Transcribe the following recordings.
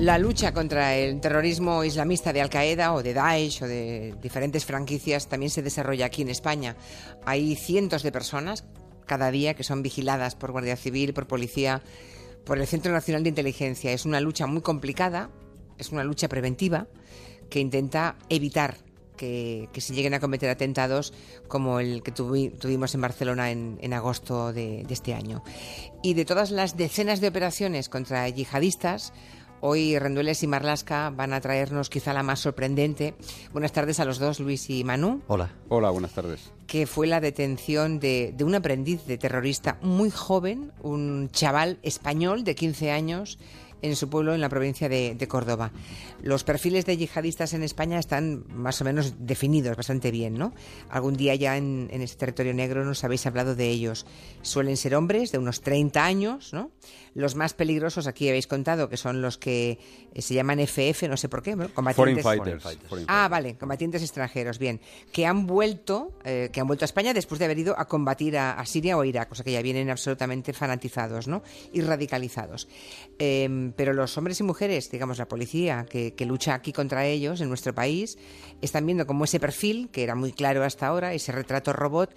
La lucha contra el terrorismo islamista de Al-Qaeda o de Daesh o de diferentes franquicias también se desarrolla aquí en España. Hay cientos de personas cada día que son vigiladas por Guardia Civil, por policía, por el Centro Nacional de Inteligencia. Es una lucha muy complicada, es una lucha preventiva que intenta evitar que, se lleguen a cometer atentados como el que tuvimos en Barcelona en, agosto de, de este año. Y de todas las decenas de operaciones contra yihadistas, Hoy Rendueles y Marlasca van a traernos quizá la más sorprendente. Buenas tardes a los dos, Luis y Manu. Hola. Hola, buenas tardes. Que fue la detención de, un aprendiz de terrorista muy joven, un chaval español de 15 años en su pueblo, en la provincia de, Córdoba. Los perfiles de yihadistas en España están más o menos definidos bastante bien, ¿no? Algún día ya en, en este territorio negro nos habéis hablado de ellos. Suelen ser hombres de unos 30 años, ¿no? Los más peligrosos aquí habéis contado que son los que eh, se llaman FF, no sé por qué, combatientes. Fighters. Ah, vale, combatientes extranjeros, bien, que han vuelto, eh, que han vuelto a España después de haber ido a combatir a, Siria o Irak, o sea que ya vienen absolutamente fanatizados, ¿no? Y radicalizados. Em, pero los hombres y mujeres, digamos la policía que, que lucha aquí contra ellos en nuestro país, están viendo como ese perfil que era muy claro hasta ahora, ese retrato robot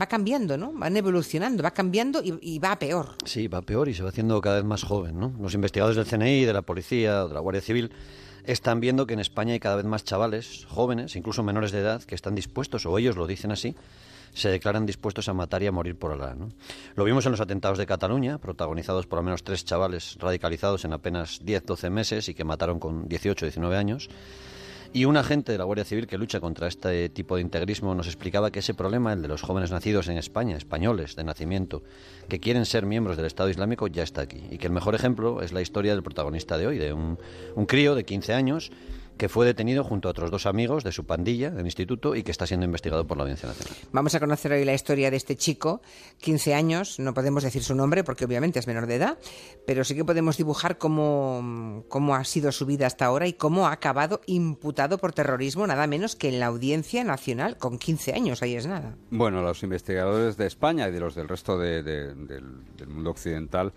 va cambiando, ¿no? Van evolucionando, va cambiando y, va a peor. Sí, va peor y se va haciendo cada vez más joven, ¿no? Los investigadores del CNI, de la policía, de la Guardia Civil están viendo que en España hay cada vez más chavales, jóvenes, incluso menores de edad, que están dispuestos, o ellos lo dicen así, se declaran dispuestos a matar y a morir por Alá. Lo vimos en los atentados de Cataluña, protagonizados por al menos tres chavales radicalizados en apenas 10-12 meses y que mataron con 18-19 años. Y un agente de la Guardia Civil que lucha contra este tipo de integrismo nos explicaba que ese problema, el de los jóvenes nacidos en España, españoles de nacimiento, que quieren ser miembros del Estado Islámico, ya está aquí. Y que el mejor ejemplo es la historia del protagonista de hoy, de un, un crío de 15 años que fue detenido junto a otros dos amigos de su pandilla del instituto y que está siendo investigado por la Audiencia Nacional. Vamos a conocer hoy la historia de este chico, 15 años, no podemos decir su nombre porque obviamente es menor de edad, pero sí que podemos dibujar cómo, cómo ha sido su vida hasta ahora y cómo ha acabado imputado por terrorismo, nada menos que en la Audiencia Nacional, con 15 años, ahí es nada. Bueno, los investigadores de España y de los del resto del mundo occidental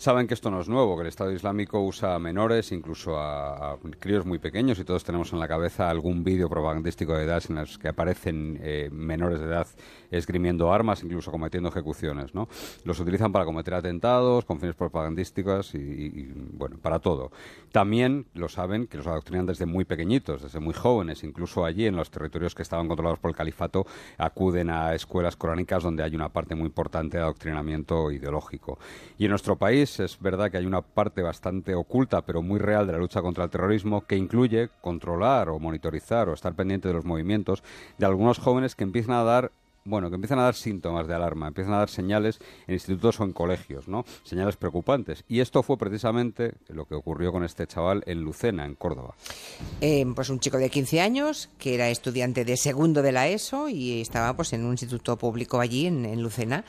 saben que esto no es nuevo, que el Estado Islámico usa a menores, incluso a, críos muy pequeños, y todos tenemos en la cabeza algún vídeo propagandístico de edad en los que aparecen eh, menores de edad esgrimiendo armas, incluso cometiendo ejecuciones. ¿no? Los utilizan para cometer atentados, con fines propagandísticos y, bueno, para todo. También lo saben que los adoctrinan desde muy pequeñitos, desde muy jóvenes, incluso allí en los territorios que estaban controlados por el califato, acuden a escuelas coránicas donde hay una parte muy importante de adoctrinamiento ideológico. Y en nuestro país, es verdad que hay una parte bastante oculta, pero muy real de la lucha contra el terrorismo, que incluye controlar o monitorizar o estar pendiente de los movimientos de algunos jóvenes que empiezan a dar bueno, que empiezan a dar síntomas de alarma, empiezan a dar señales en institutos o en colegios, ¿no? Señales preocupantes. Y esto fue precisamente lo que ocurrió con este chaval en Lucena, en Córdoba. Eh, pues un chico de 15 años que era estudiante de segundo de la ESO y estaba pues en un instituto público allí en Lucena.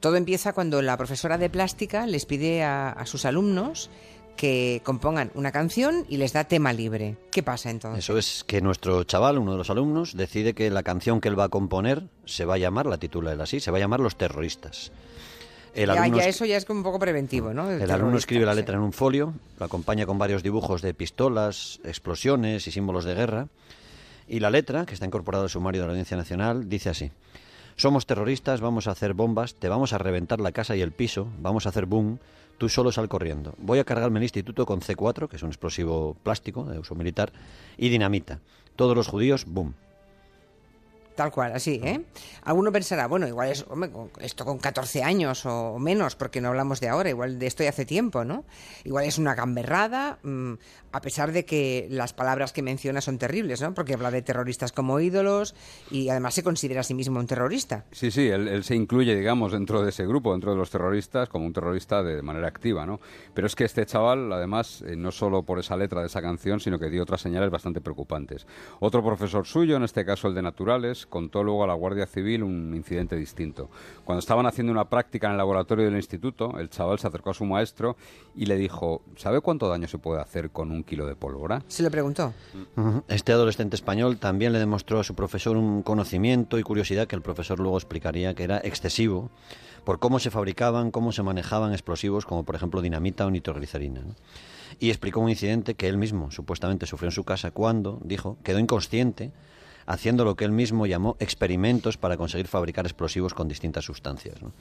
Todo empieza cuando la profesora de plástica les pide a, sus alumnos que compongan una canción y les da tema libre. ¿Qué pasa entonces? Eso es que nuestro chaval, uno de los alumnos, decide que la canción que él va a componer se va a llamar, la titula él así, se va a llamar Los Terroristas. El ya, eso ya es como un poco preventivo, ¿no? El, alumno escribe la letra en un folio, lo acompaña con varios dibujos de pistolas, explosiones y símbolos de guerra. Y la letra, que está incorporada al sumario de la Audiencia Nacional, dice así. Somos terroristas, vamos a hacer bombas, te vamos a reventar la casa y el piso, vamos a hacer boom, tú solo sal corriendo. Voy a cargarme el instituto con C4, que es un explosivo plástico de uso militar, y dinamita. Todos los judíos, boom. Tal cual, así, ¿eh? Alguno pensará, bueno, igual es, hombre, esto con 14 años o menos, porque no hablamos de ahora, igual de esto de hace tiempo, ¿no? Igual es una gamberrada, mm, a pesar de que las palabras que menciona son terribles, ¿no? Porque habla de terroristas como ídolos y además se considera a sí mismo un terrorista. Sí, sí, él, se incluye, digamos, dentro de ese grupo, dentro de los terroristas, como un terrorista de, manera activa, ¿no? Pero es que este chaval, además, eh, no solo por esa letra de esa canción, sino que dio otras señales bastante preocupantes. Otro profesor suyo, en este caso el de Naturales, contó luego a la Guardia Civil un incidente distinto. Cuando estaban haciendo una práctica en el laboratorio del instituto, el chaval se acercó a su maestro y le dijo, ¿sabe cuánto daño se puede hacer con un kilo de pólvora? Se lo preguntó. Este adolescente español también le demostró a su profesor un conocimiento y curiosidad que el profesor luego explicaría que era excesivo por cómo se fabricaban, cómo se manejaban explosivos como por ejemplo dinamita o nitroglicerina. Y explicó un incidente que él mismo supuestamente sufrió en su casa cuando, dijo, quedó inconsciente haciendo lo que él mismo llamó experimentos para conseguir fabricar explosivos con distintas sustancias. ¿no?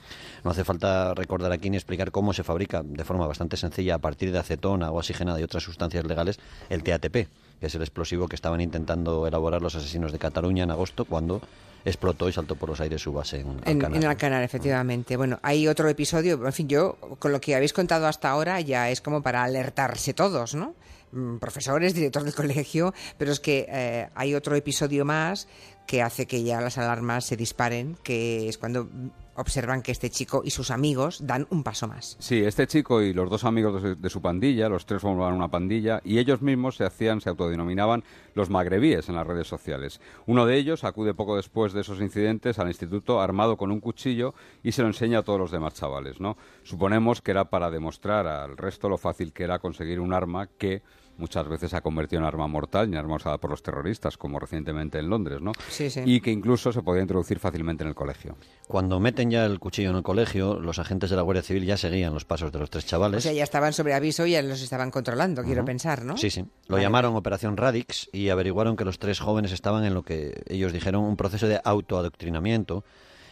hace falta recordar aquí ni explicar cómo se fabrica de forma bastante sencilla a partir de acetona o oxigenada y otras sustancias legales el TATP, que es el explosivo que estaban intentando elaborar los asesinos de Cataluña en agosto cuando explotó y saltó por los aires su base en Alcanar. En, Alcanar, efectivamente. Bueno, hay otro episodio, en fin, yo con lo que habéis contado hasta ahora ya es como para alertarse todos, ¿no? Mm, profesores, director del colegio, pero es que eh, hay otro episodio más que hace que ya las alarmas se disparen, que es cuando observan que este chico y sus amigos dan un paso más. Sí, este chico y los dos amigos de, su pandilla, los tres formaban una pandilla, y ellos mismos se hacían, se autodenominaban los magrebíes en las redes sociales. Uno de ellos acude poco después de esos incidentes al instituto armado con un cuchillo y se lo enseña a todos los demás chavales, ¿no? Suponemos que era para demostrar al resto lo fácil que era conseguir un arma que muchas veces se ha convertido en arma mortal y en arma usada por los terroristas, como recientemente en Londres, ¿no? Sí, sí. Y que incluso se podía introducir fácilmente en el colegio. Cuando meten ya el cuchillo en el colegio, los agentes de la Guardia Civil ya seguían los pasos de los tres chavales. O sea, ya estaban sobre aviso y ya los estaban controlando, quiero pensar, ¿no? Sí, sí. Lo llamaron Operación Radix y averiguaron que los tres jóvenes estaban en lo que ellos dijeron un proceso de autoadoctrinamiento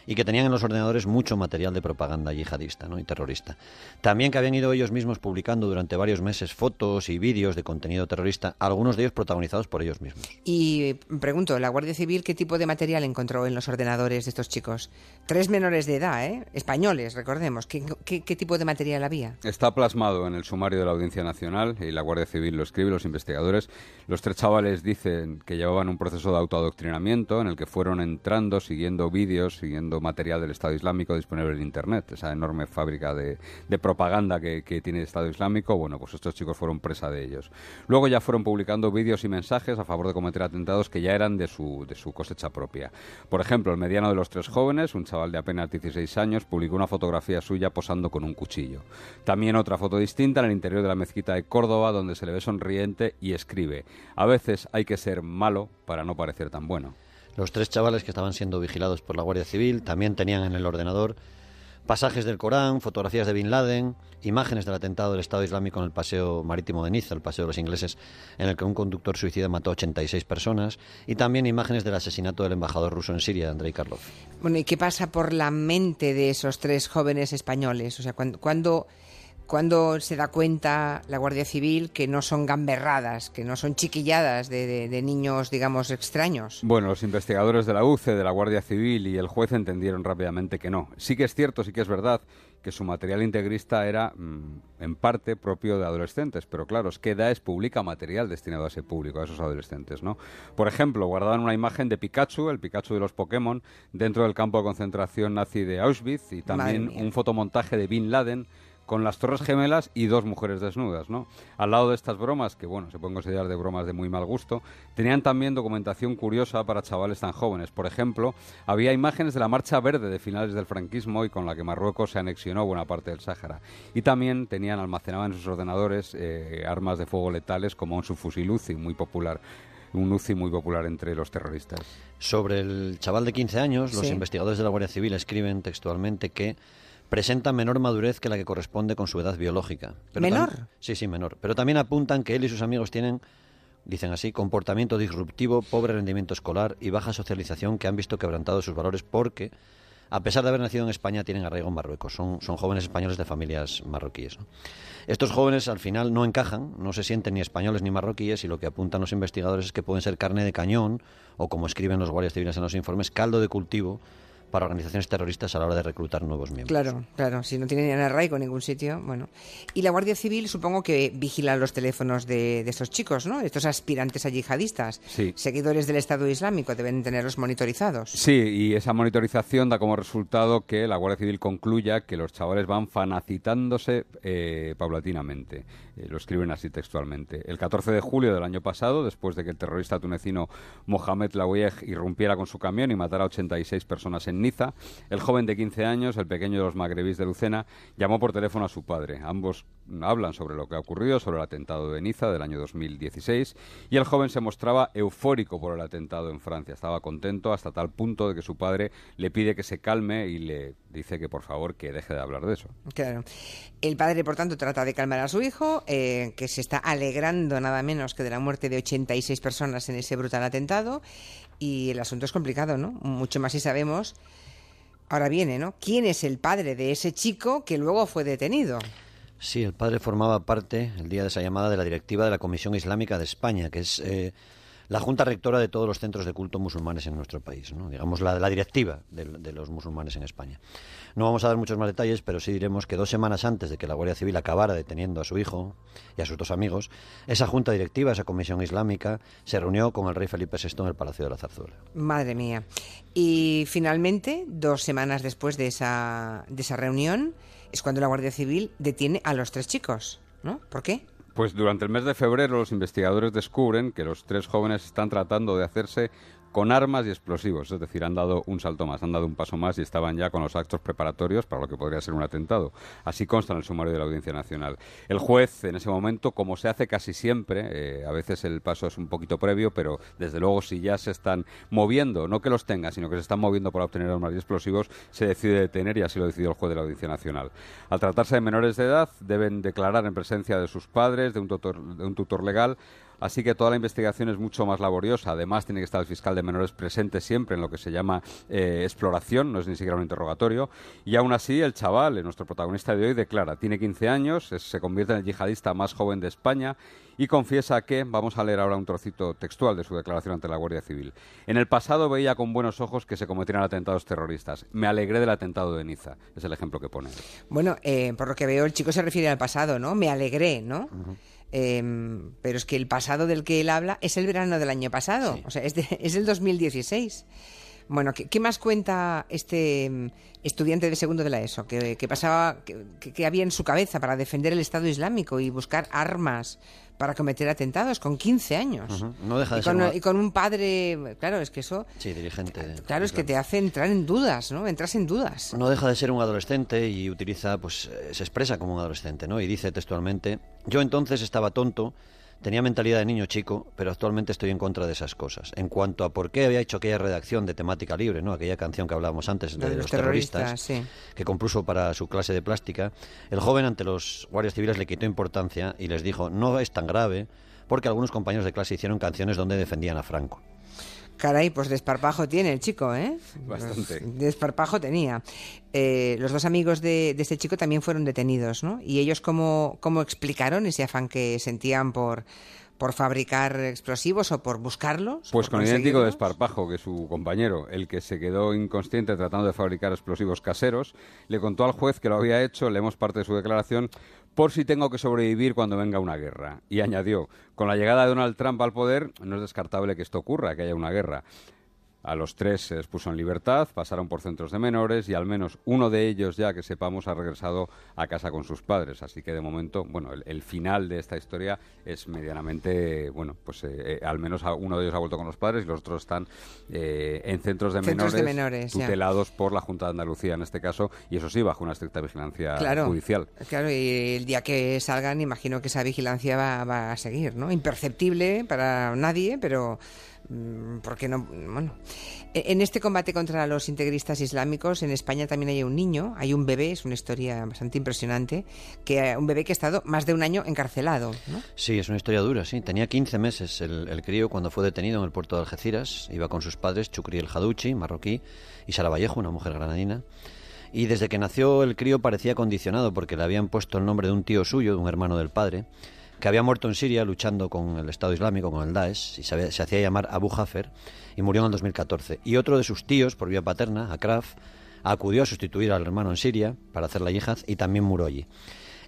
y que tenían en los ordenadores mucho material de propaganda yihadista ¿no? y terrorista. También que habían ido ellos mismos publicando durante varios meses fotos y vídeos de contenido terrorista, algunos de ellos protagonizados por ellos mismos. Y pregunto, ¿la Guardia Civil qué tipo de material encontró en los ordenadores de estos chicos? Tres menores de edad, ¿eh? Españoles, recordemos. ¿Qué, qué, tipo de material había? Está plasmado en el sumario de la Audiencia Nacional y la Guardia Civil lo escribe, los investigadores. Los tres chavales dicen que llevaban un proceso de autoadoctrinamiento en el que fueron entrando, siguiendo vídeos, siguiendo material del Estado Islámico disponible en Internet, esa enorme fábrica de, propaganda que, tiene el Estado Islámico, bueno, pues estos chicos fueron presa de ellos. Luego ya fueron publicando vídeos y mensajes a favor de cometer atentados que ya eran de su, de su cosecha propia. Por ejemplo, el mediano de los tres jóvenes, un chaval de apenas 16 años, publicó una fotografía suya posando con un cuchillo. También otra foto distinta en el interior de la mezquita de Córdoba, donde se le ve sonriente y escribe, a veces hay que ser malo para no parecer tan bueno. Los tres chavales que estaban siendo vigilados por la Guardia Civil también tenían en el ordenador pasajes del Corán, fotografías de Bin Laden, imágenes del atentado del Estado Islámico en el paseo marítimo de Niza, el paseo de los ingleses, en el que un conductor suicida mató a 86 personas, y también imágenes del asesinato del embajador ruso en Siria, Andrei Karlov. Bueno, ¿y qué pasa por la mente de esos tres jóvenes españoles? O sea, cuando cuando se da cuenta la Guardia Civil que no son gamberradas, que no son chiquilladas de, niños, digamos, extraños? Bueno, los investigadores de la UCE, de la Guardia Civil y el juez entendieron rápidamente que no. Sí que es cierto, sí que es verdad que su material integrista era mm, en parte propio de adolescentes, pero claro, es que DAES publica material destinado a ese público, a esos adolescentes, ¿no? Por ejemplo, guardaban una imagen de Pikachu, el Pikachu de los Pokémon, dentro del campo de concentración nazi de Auschwitz y también un fotomontaje de Bin Laden con las Torres Gemelas y dos mujeres desnudas, ¿no? Al lado de estas bromas, que bueno, se pueden considerar de bromas de muy mal gusto, tenían también documentación curiosa para chavales tan jóvenes. Por ejemplo, había imágenes de la Marcha Verde de finales del franquismo y con la que Marruecos se anexionó buena parte del Sáhara. Y también tenían, almacenaban en sus ordenadores eh, armas de fuego letales como un subfusil UCI, muy popular un UCI muy popular entre los terroristas. Sobre el chaval de 15 años, los investigadores de la Guardia Civil escriben textualmente que presenta menor madurez que la que corresponde con su edad biológica. ¿Menor? Sí, sí, menor. Pero también apuntan que él y sus amigos tienen, dicen así, comportamiento disruptivo, pobre rendimiento escolar y baja socialización que han visto quebrantados sus valores porque, a pesar de haber nacido en España, tienen arraigo en Marruecos. Son, son jóvenes españoles de familias marroquíes. Estos jóvenes al final no encajan, no se sienten ni españoles ni marroquíes y lo que apuntan los investigadores es que pueden ser carne de cañón o, como escriben los guardias civiles en los informes, caldo de cultivo para organizaciones terroristas a la hora de reclutar nuevos miembros. Claro, claro, si no tienen arraigo en ningún sitio, bueno. Y la Guardia Civil supongo que vigila los teléfonos de, de estos chicos, ¿no? Estos aspirantes a yihadistas, Sí. seguidores del Estado Islámico, deben tenerlos monitorizados. Sí, y esa monitorización da como resultado que la Guardia Civil concluya que los chavales van fanacitándose eh, paulatinamente. Eh, lo escriben así textualmente. El 14 de julio del año pasado, después de que el terrorista tunecino Mohamed Lawiyeh irrumpiera con su camión y matara a 86 personas el joven de 15 años, el pequeño de los magrebís de Lucena, llamó por teléfono a su padre. Ambos hablan sobre lo que ha ocurrido, sobre el atentado de Niza del año 2016, y el joven se mostraba eufórico por el atentado en Francia. Estaba contento hasta tal punto de que su padre le pide que se calme y le dice que por favor que deje de hablar de eso. Claro. El padre, por tanto, trata de calmar a su hijo, eh, que se está alegrando nada menos que de la muerte de 86 personas en ese brutal atentado. Y el asunto es complicado, ¿no? Mucho más si sabemos. Ahora viene, ¿no? ¿Quién es el padre de ese chico que luego fue detenido? Sí, el padre formaba parte, el día de esa llamada, de la directiva de la Comisión Islámica de España, que es eh, la junta rectora de todos los centros de culto musulmanes en nuestro país, ¿no? digamos la, la directiva de, de los musulmanes en España. No vamos a dar muchos más detalles, pero sí diremos que dos semanas antes de que la Guardia Civil acabara deteniendo a su hijo y a sus dos amigos, esa junta directiva, esa comisión islámica, se reunió con el rey Felipe VI en el Palacio de la Zarzuela. Madre mía. Y finalmente, dos semanas después de esa, de esa reunión, es cuando la Guardia Civil detiene a los tres chicos, ¿no? ¿Por qué? Pues durante el mes de febrero los investigadores descubren que los tres jóvenes están tratando de hacerse con armas y explosivos, es decir, han dado un salto más, han dado un paso más y estaban ya con los actos preparatorios para lo que podría ser un atentado. Así consta en el sumario de la Audiencia Nacional. El juez, en ese momento, como se hace casi siempre, eh, a veces el paso es un poquito previo, pero desde luego si ya se están moviendo, no que los tengan, sino que se están moviendo para obtener armas y explosivos, se decide detener y así lo decidió el juez de la Audiencia Nacional. Al tratarse de menores de edad, deben declarar en presencia de sus padres, de un tutor, de un tutor legal, Así que toda la investigación es mucho más laboriosa. Además, tiene que estar el fiscal de menores presente siempre en lo que se llama eh, exploración, no es ni siquiera un interrogatorio. Y aún así, el chaval, eh, nuestro protagonista de hoy, declara, tiene 15 años, es- se convierte en el yihadista más joven de España y confiesa que, vamos a leer ahora un trocito textual de su declaración ante la Guardia Civil. En el pasado veía con buenos ojos que se cometieran atentados terroristas. Me alegré del atentado de Niza. Es el ejemplo que pone. Bueno, eh, por lo que veo, el chico se refiere al pasado, ¿no? Me alegré, ¿no? Eh, pero es que el pasado del que él habla es el verano del año pasado, o sea, es, de- es el 2016. Bueno, ¿qué, qué más cuenta este mm, estudiante de segundo de la ESO? Que, que pasaba, que había en su cabeza para defender el Estado Islámico y buscar armas para cometer atentados con 15 años. No deja de y, ser con, una- y con un padre, claro, es que eso, Sí, dirigente. claro, es que te hace entrar en dudas, ¿no? Entras en dudas. No deja de ser un adolescente y utiliza, pues eh, se expresa como un adolescente, ¿no? Y dice textualmente, yo entonces estaba tonto, tenía mentalidad de niño chico, pero actualmente estoy en contra de esas cosas. En cuanto a por qué había hecho aquella redacción de temática libre, ¿no? Aquella canción que hablábamos antes de, De los terroristas, terroristas, sí. que compuso para su clase de plástica, el joven ante los guardias civiles le quitó importancia y les dijo, no es tan grave, porque algunos compañeros de clase hicieron canciones donde defendían a Franco. Caray, pues desparpajo tiene el chico, ¿eh? Bastante. Pues desparpajo tenía. Eh, los dos amigos de, de este chico también fueron detenidos, ¿no? ¿Y ellos cómo, cómo explicaron ese afán que sentían por, por fabricar explosivos o por buscarlos? Pues por con idéntico desparpajo que su compañero, el que se quedó inconsciente tratando de fabricar explosivos caseros, le contó al juez que lo había hecho, leemos parte de su declaración, por si tengo que sobrevivir cuando venga una guerra. Y añadió, con la llegada de Donald Trump al poder, no es descartable que esto ocurra, que haya una guerra. A los tres se les puso en libertad, pasaron por centros de menores y al menos uno de ellos ya que sepamos ha regresado a casa con sus padres. Así que de momento, bueno, el, el final de esta historia es medianamente, bueno, pues eh, eh, al menos uno de ellos ha vuelto con los padres y los otros están eh, en centros de Centros menores, de menores, ya. tutelados por la Junta de Andalucía en este caso y eso sí, bajo una estricta vigilancia Claro, judicial. claro, y el día que salgan, imagino que esa vigilancia va, va a seguir, ¿no? Imperceptible para nadie, pero porque no, bueno. E- En este combate contra los integristas islámicos, en España también hay un niño, hay un bebé, es una historia bastante impresionante, que un bebé que ha estado más de un año encarcelado. Sí, es una historia dura, sí. Tenía 15 meses el, crío cuando fue detenido en el puerto de Algeciras. Iba con sus padres, Chukri el Jaduchi, marroquí, y Sara Vallejo, una mujer granadina. Y desde que nació el crío parecía condicionado porque le habían puesto el nombre de un tío suyo, de un hermano del padre, que había muerto en Siria luchando con el Estado Islámico, con el Daesh, y se, hacía llamar Abu Hafer, y murió en el 2014. Y otro de sus tíos, por vía paterna, Akraf, acudió a sustituir al hermano en Siria para hacer la yihad y también murió allí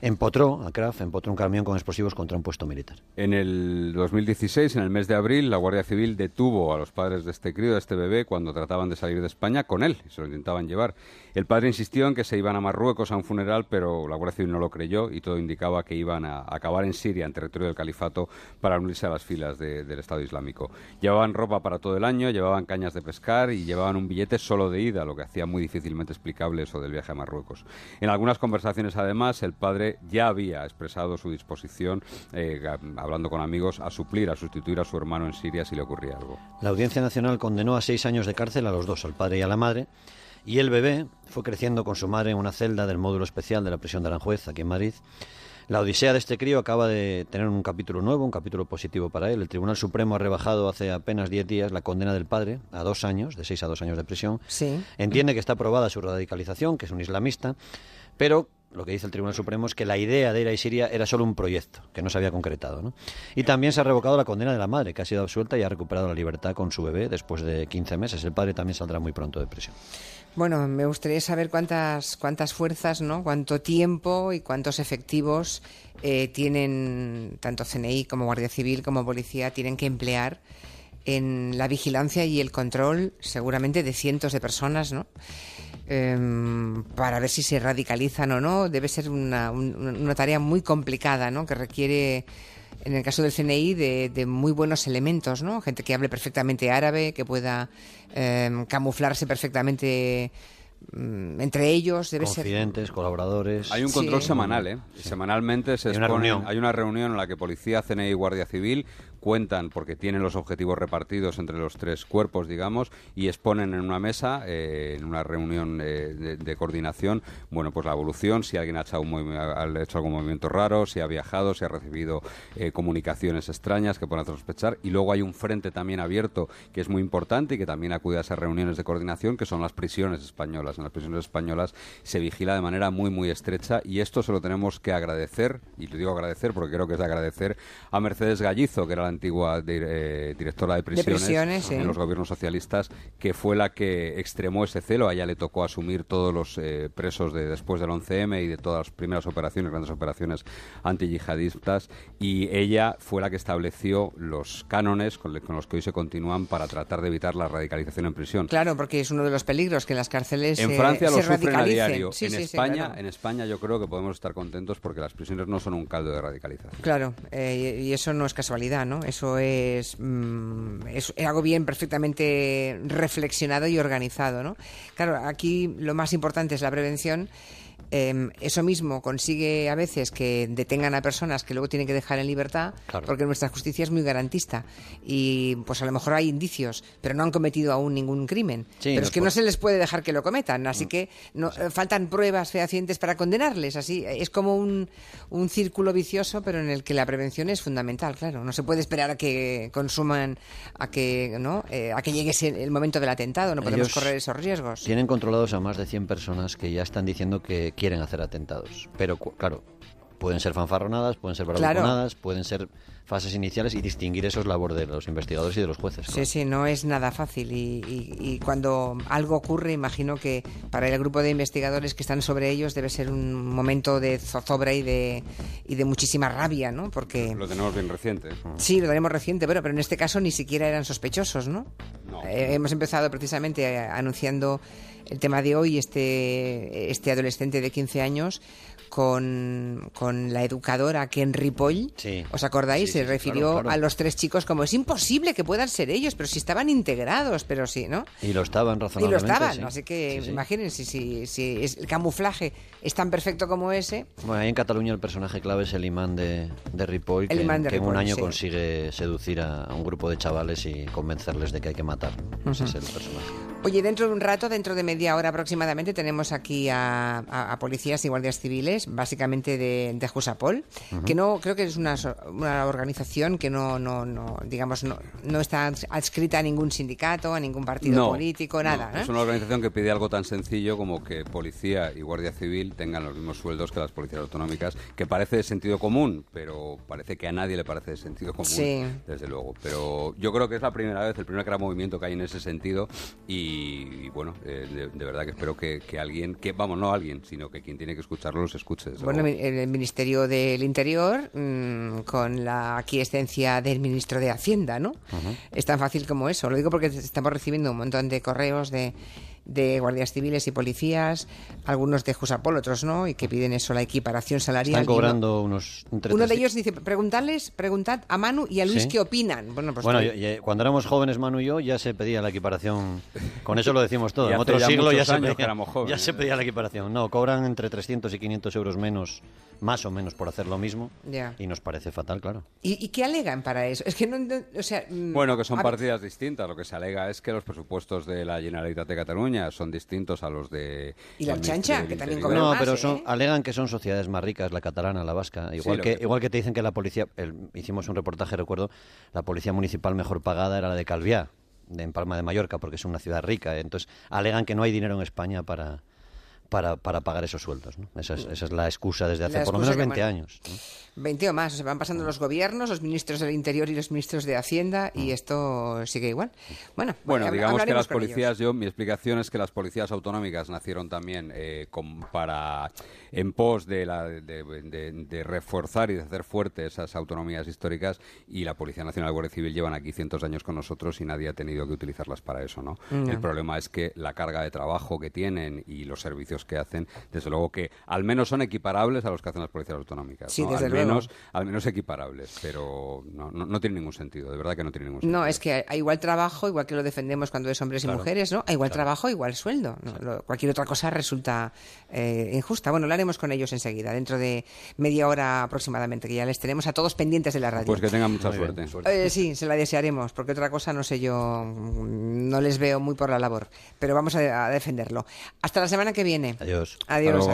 empotró a Kraft, empotró un camión con explosivos contra un puesto militar. En el 2016, en el mes de abril, la Guardia Civil detuvo a los padres de este crío, de este bebé, cuando trataban de salir de España con él y se lo intentaban llevar. El padre insistió en que se iban a Marruecos a un funeral, pero la Guardia Civil no lo creyó y todo indicaba que iban a acabar en Siria, en territorio del califato, para unirse a las filas del Estado Islámico. Llevaban ropa para todo el año, llevaban cañas de pescar y llevaban un billete solo de ida, lo que hacía muy difícilmente explicable eso del viaje a Marruecos. En algunas conversaciones, además, el padre ya había expresado su disposición, eh, hablando con amigos, a suplir, a sustituir a su hermano en Siria si le ocurría algo. La Audiencia Nacional condenó a seis años de cárcel a los dos, al padre y a la madre. Y el bebé fue creciendo con su madre en una celda del módulo especial de la prisión de Aranjuez, aquí en Madrid. La odisea de este crío acaba de tener un capítulo nuevo, un capítulo positivo para él. El Tribunal Supremo ha rebajado hace apenas diez días la condena del padre a dos años, de seis a dos años de prisión. Sí. Entiende que está aprobada su radicalización, que es un islamista, pero lo que dice el Tribunal Supremo es que la idea de ir a Siria era solo un proyecto, que no se había concretado. ¿no? Y también se ha revocado la condena de la madre, que ha sido absuelta y ha recuperado la libertad con su bebé después de 15 meses. El padre también saldrá muy pronto de prisión. Bueno, me gustaría saber cuántas, cuántas fuerzas, ¿no? cuánto tiempo y cuántos efectivos eh, tienen tanto CNI como Guardia Civil como Policía tienen que emplear en la vigilancia y el control seguramente de cientos de personas, ¿no? Em, para ver si se radicalizan o no. Debe ser una, tarea muy complicada, ¿no? Que requiere en el caso del CNI, de, muy buenos elementos, ¿no? Gente que hable perfectamente árabe, que pueda em, camuflarse perfectamente entre ellos debe Confidentes, colaboradores. Hay un control semanal, ¿eh? Semanalmente se hay una, reunión. hay una reunión en la que policía, CNI y Guardia Civil cuentan porque tienen los objetivos repartidos entre los tres cuerpos, digamos, y exponen en una mesa, eh, en una reunión eh, de, coordinación, bueno, pues la evolución, si alguien ha hecho, algún movimiento raro, si ha viajado, si ha recibido eh, comunicaciones extrañas que puedan sospechar, y luego hay un frente también abierto que es muy importante y que también acude a esas reuniones de coordinación, que son las prisiones españolas. En las prisiones españolas se vigila de manera muy, muy estrecha y esto se lo tenemos que agradecer, y le digo agradecer porque creo que es de agradecer a Mercedes Gallizo, que era la antigua eh, directora de prisiones, en los gobiernos socialistas, que fue la que extremó ese celo. A ella le tocó asumir todos los eh, presos de después del 11M y de todas las primeras operaciones, grandes operaciones antiyihadistas, y ella fue la que estableció los cánones con, los que hoy se continúan para tratar de evitar la radicalización en prisión. Claro, porque es uno de los peligros que en las cárceles en Francia lo sufren a diario. en España, en España yo creo que podemos estar contentos porque las prisiones no son un caldo de radicalización. Claro, eh, y eso no es casualidad, ¿no? Eso mm, es, algo bien perfectamente reflexionado y organizado, ¿no? Claro, aquí lo más importante es la prevención Em, eso mismo consigue a veces que detengan a personas que luego tienen que dejar en libertad, porque nuestra justicia es muy garantista. Y pues a lo mejor hay indicios, pero no han cometido aún ningún crimen. pero es que no se les puede dejar que lo cometan, así mm. que no, faltan pruebas fehacientes para condenarles. Así es como un, un círculo vicioso, pero en el que la prevención es fundamental, claro. No se puede esperar a que consuman, a que, ¿no? Eh, a que llegue el momento del atentado, no podemos correr esos riesgos. Tienen controlados a más de 100 personas que ya están diciendo que quieren hacer atentados. Pero, claro, pueden ser fanfarronadas, pueden ser bravuconadas, pueden ser fases iniciales y distinguir eso es labor de los investigadores y de los jueces. Sí, sí, no es nada fácil y, cuando algo ocurre, imagino que para el grupo de investigadores que están sobre ellos debe ser un momento de zozobra y de, y de muchísima rabia, ¿no? Porque... Lo tenemos bien reciente. Sí, lo tenemos reciente, pero, pero en este caso ni siquiera eran sospechosos, ¿no? Eh, hemos empezado precisamente anunciando el tema de hoy, este, este adolescente de 15 años con, con la educadora Ken Ripoll. ¿Os acordáis? Se refirió a los tres chicos como es imposible que puedan ser ellos, pero si estaban integrados, pero sí, ¿no? Y lo estaban razonablemente. Y lo estaban, así que imagínense si, si es, el camuflaje es tan perfecto como ese. Bueno, ahí en Cataluña el personaje clave es el imán de, de Ripoll, que, en un año consigue seducir a, un grupo de chavales y convencerles de que hay que matar. Ese es el personaje. Oye, dentro de un rato, dentro de media hora aproximadamente, tenemos aquí a, a- a policías y guardias civiles, básicamente de, de Jusapol, que no creo que es una, una organización que no, no, no digamos, no, no está adscrita a ningún sindicato, a ningún partido político, nada. no. ¿eh? Es una organización que pide algo tan sencillo como que policía y guardia civil tengan los mismos sueldos que las policías autonómicas, que parece de sentido común, pero parece que a nadie le parece de sentido común, Sí. desde luego. Pero yo creo que es la primera vez, el primer gran movimiento que hay en ese sentido y, y bueno, eh, de, de verdad que espero que, que alguien, que vamos, no alguien, sino que quien tiene que escucharlo los escuche. desde Bueno, luego. el Ministerio del Interior, mm, con la aquiescencia del Ministro de Hacienda, ¿no? Es tan fácil como eso. Lo digo porque estamos recibiendo un montón de correos de, de guardias civiles y policías, algunos de Jusapol, otros no, y que piden eso, la equiparación salarial. Están uno- cobrando unos... entre Uno de 300 ellos dice, preguntarles, preguntad a Manu y a Luis Sí. qué opinan. Bueno, pues bueno, estoy- y- y cuando éramos jóvenes, Manu y yo, ya se pedía la equiparación. Con eso lo decimos todo. En otro ya siglo ya se, pedía, que éramos jóvenes, ya se pedía la equiparación. No, cobran entre 300 y 500 euros menos, más o menos, por hacer lo mismo. Ya. Y nos parece fatal, claro. ¿Y, y qué alegan para eso? Es que no, ent- o sea, mm, Bueno, que son a ver, partidas distintas. Lo que se alega es que los presupuestos de la Generalitat de Cataluña son distintos a los de. Y la Chancha, que también cobran No, más, pero ¿eh? son, alegan que son sociedades más ricas, la catalana, la vasca. Igual, que, que- igual que te dicen que la policía, el- hicimos un reportaje, recuerdo, la policía municipal mejor pagada era la de Calviá, de, en Palma de Mallorca, porque es una ciudad rica. Entonces, alegan que no hay dinero en España para, para, para pagar esos sueldos. ¿no? Esa, es, esa es la excusa desde hace por lo menos que 20 man- años. ¿no? 20 o más, se van pasando los gobiernos, los ministros del Interior y los ministros de Hacienda, y Mm. esto sigue igual. Bueno, Bueno, digamos que las policías, yo mi explicación es que las policías autonómicas nacieron también eh, con- para en pos de, la, de, de- de reforzar y de hacer fuertes esas autonomías históricas y la Policía Nacional y la Guardia Civil llevan aquí cientos de años con nosotros y nadie ha tenido que utilizarlas para eso, ¿no? El problema es que la carga de trabajo que tienen y los servicios que hacen, desde luego que al menos son equiparables a los que hacen las policías autonómicas, Sí, ¿no? desde al luego. menos al menos equiparables, pero no, no, no tiene ningún sentido, de verdad que no tiene ningún sentido. No, es que a igual trabajo, igual que lo defendemos cuando es hombres y Claro. mujeres, ¿no? A igual trabajo, igual sueldo. ¿no? Lo- cualquier otra cosa resulta eh, injusta. Bueno, lo haremos con ellos enseguida, dentro de media hora aproximadamente, que ya les tenemos a todos pendientes de la radio. Pues que tengan mucha Muy bien, suerte. Eh, sí, se la desearemos, porque otra cosa no sé yo, no les veo muy por la labor, pero vamos a, a defenderlo. Hasta la semana que viene. Adiós.